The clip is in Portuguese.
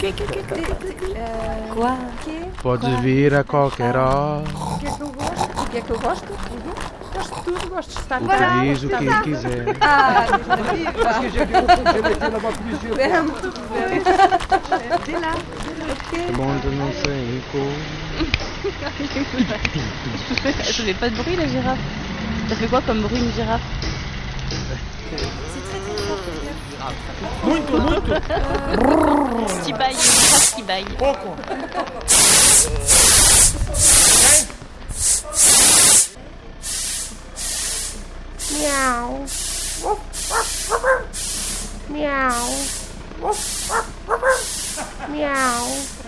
Que, que, que, que, que, que, Quoi? Podes vir a qualquer hora. O que é que eu gosto? O que é que eu gosto? Uhum. Gosto de tudo, gosto de estar Tu diz o que quiser. Ah, viva! Que que. É muito bem. Dê lá. Le monde não sei como. Ça fait pas de bruit la girafe Ça fait quoi comme bruit une girafe Muito, muito. Stibaille. Pouco. Meow. Meow. Meow.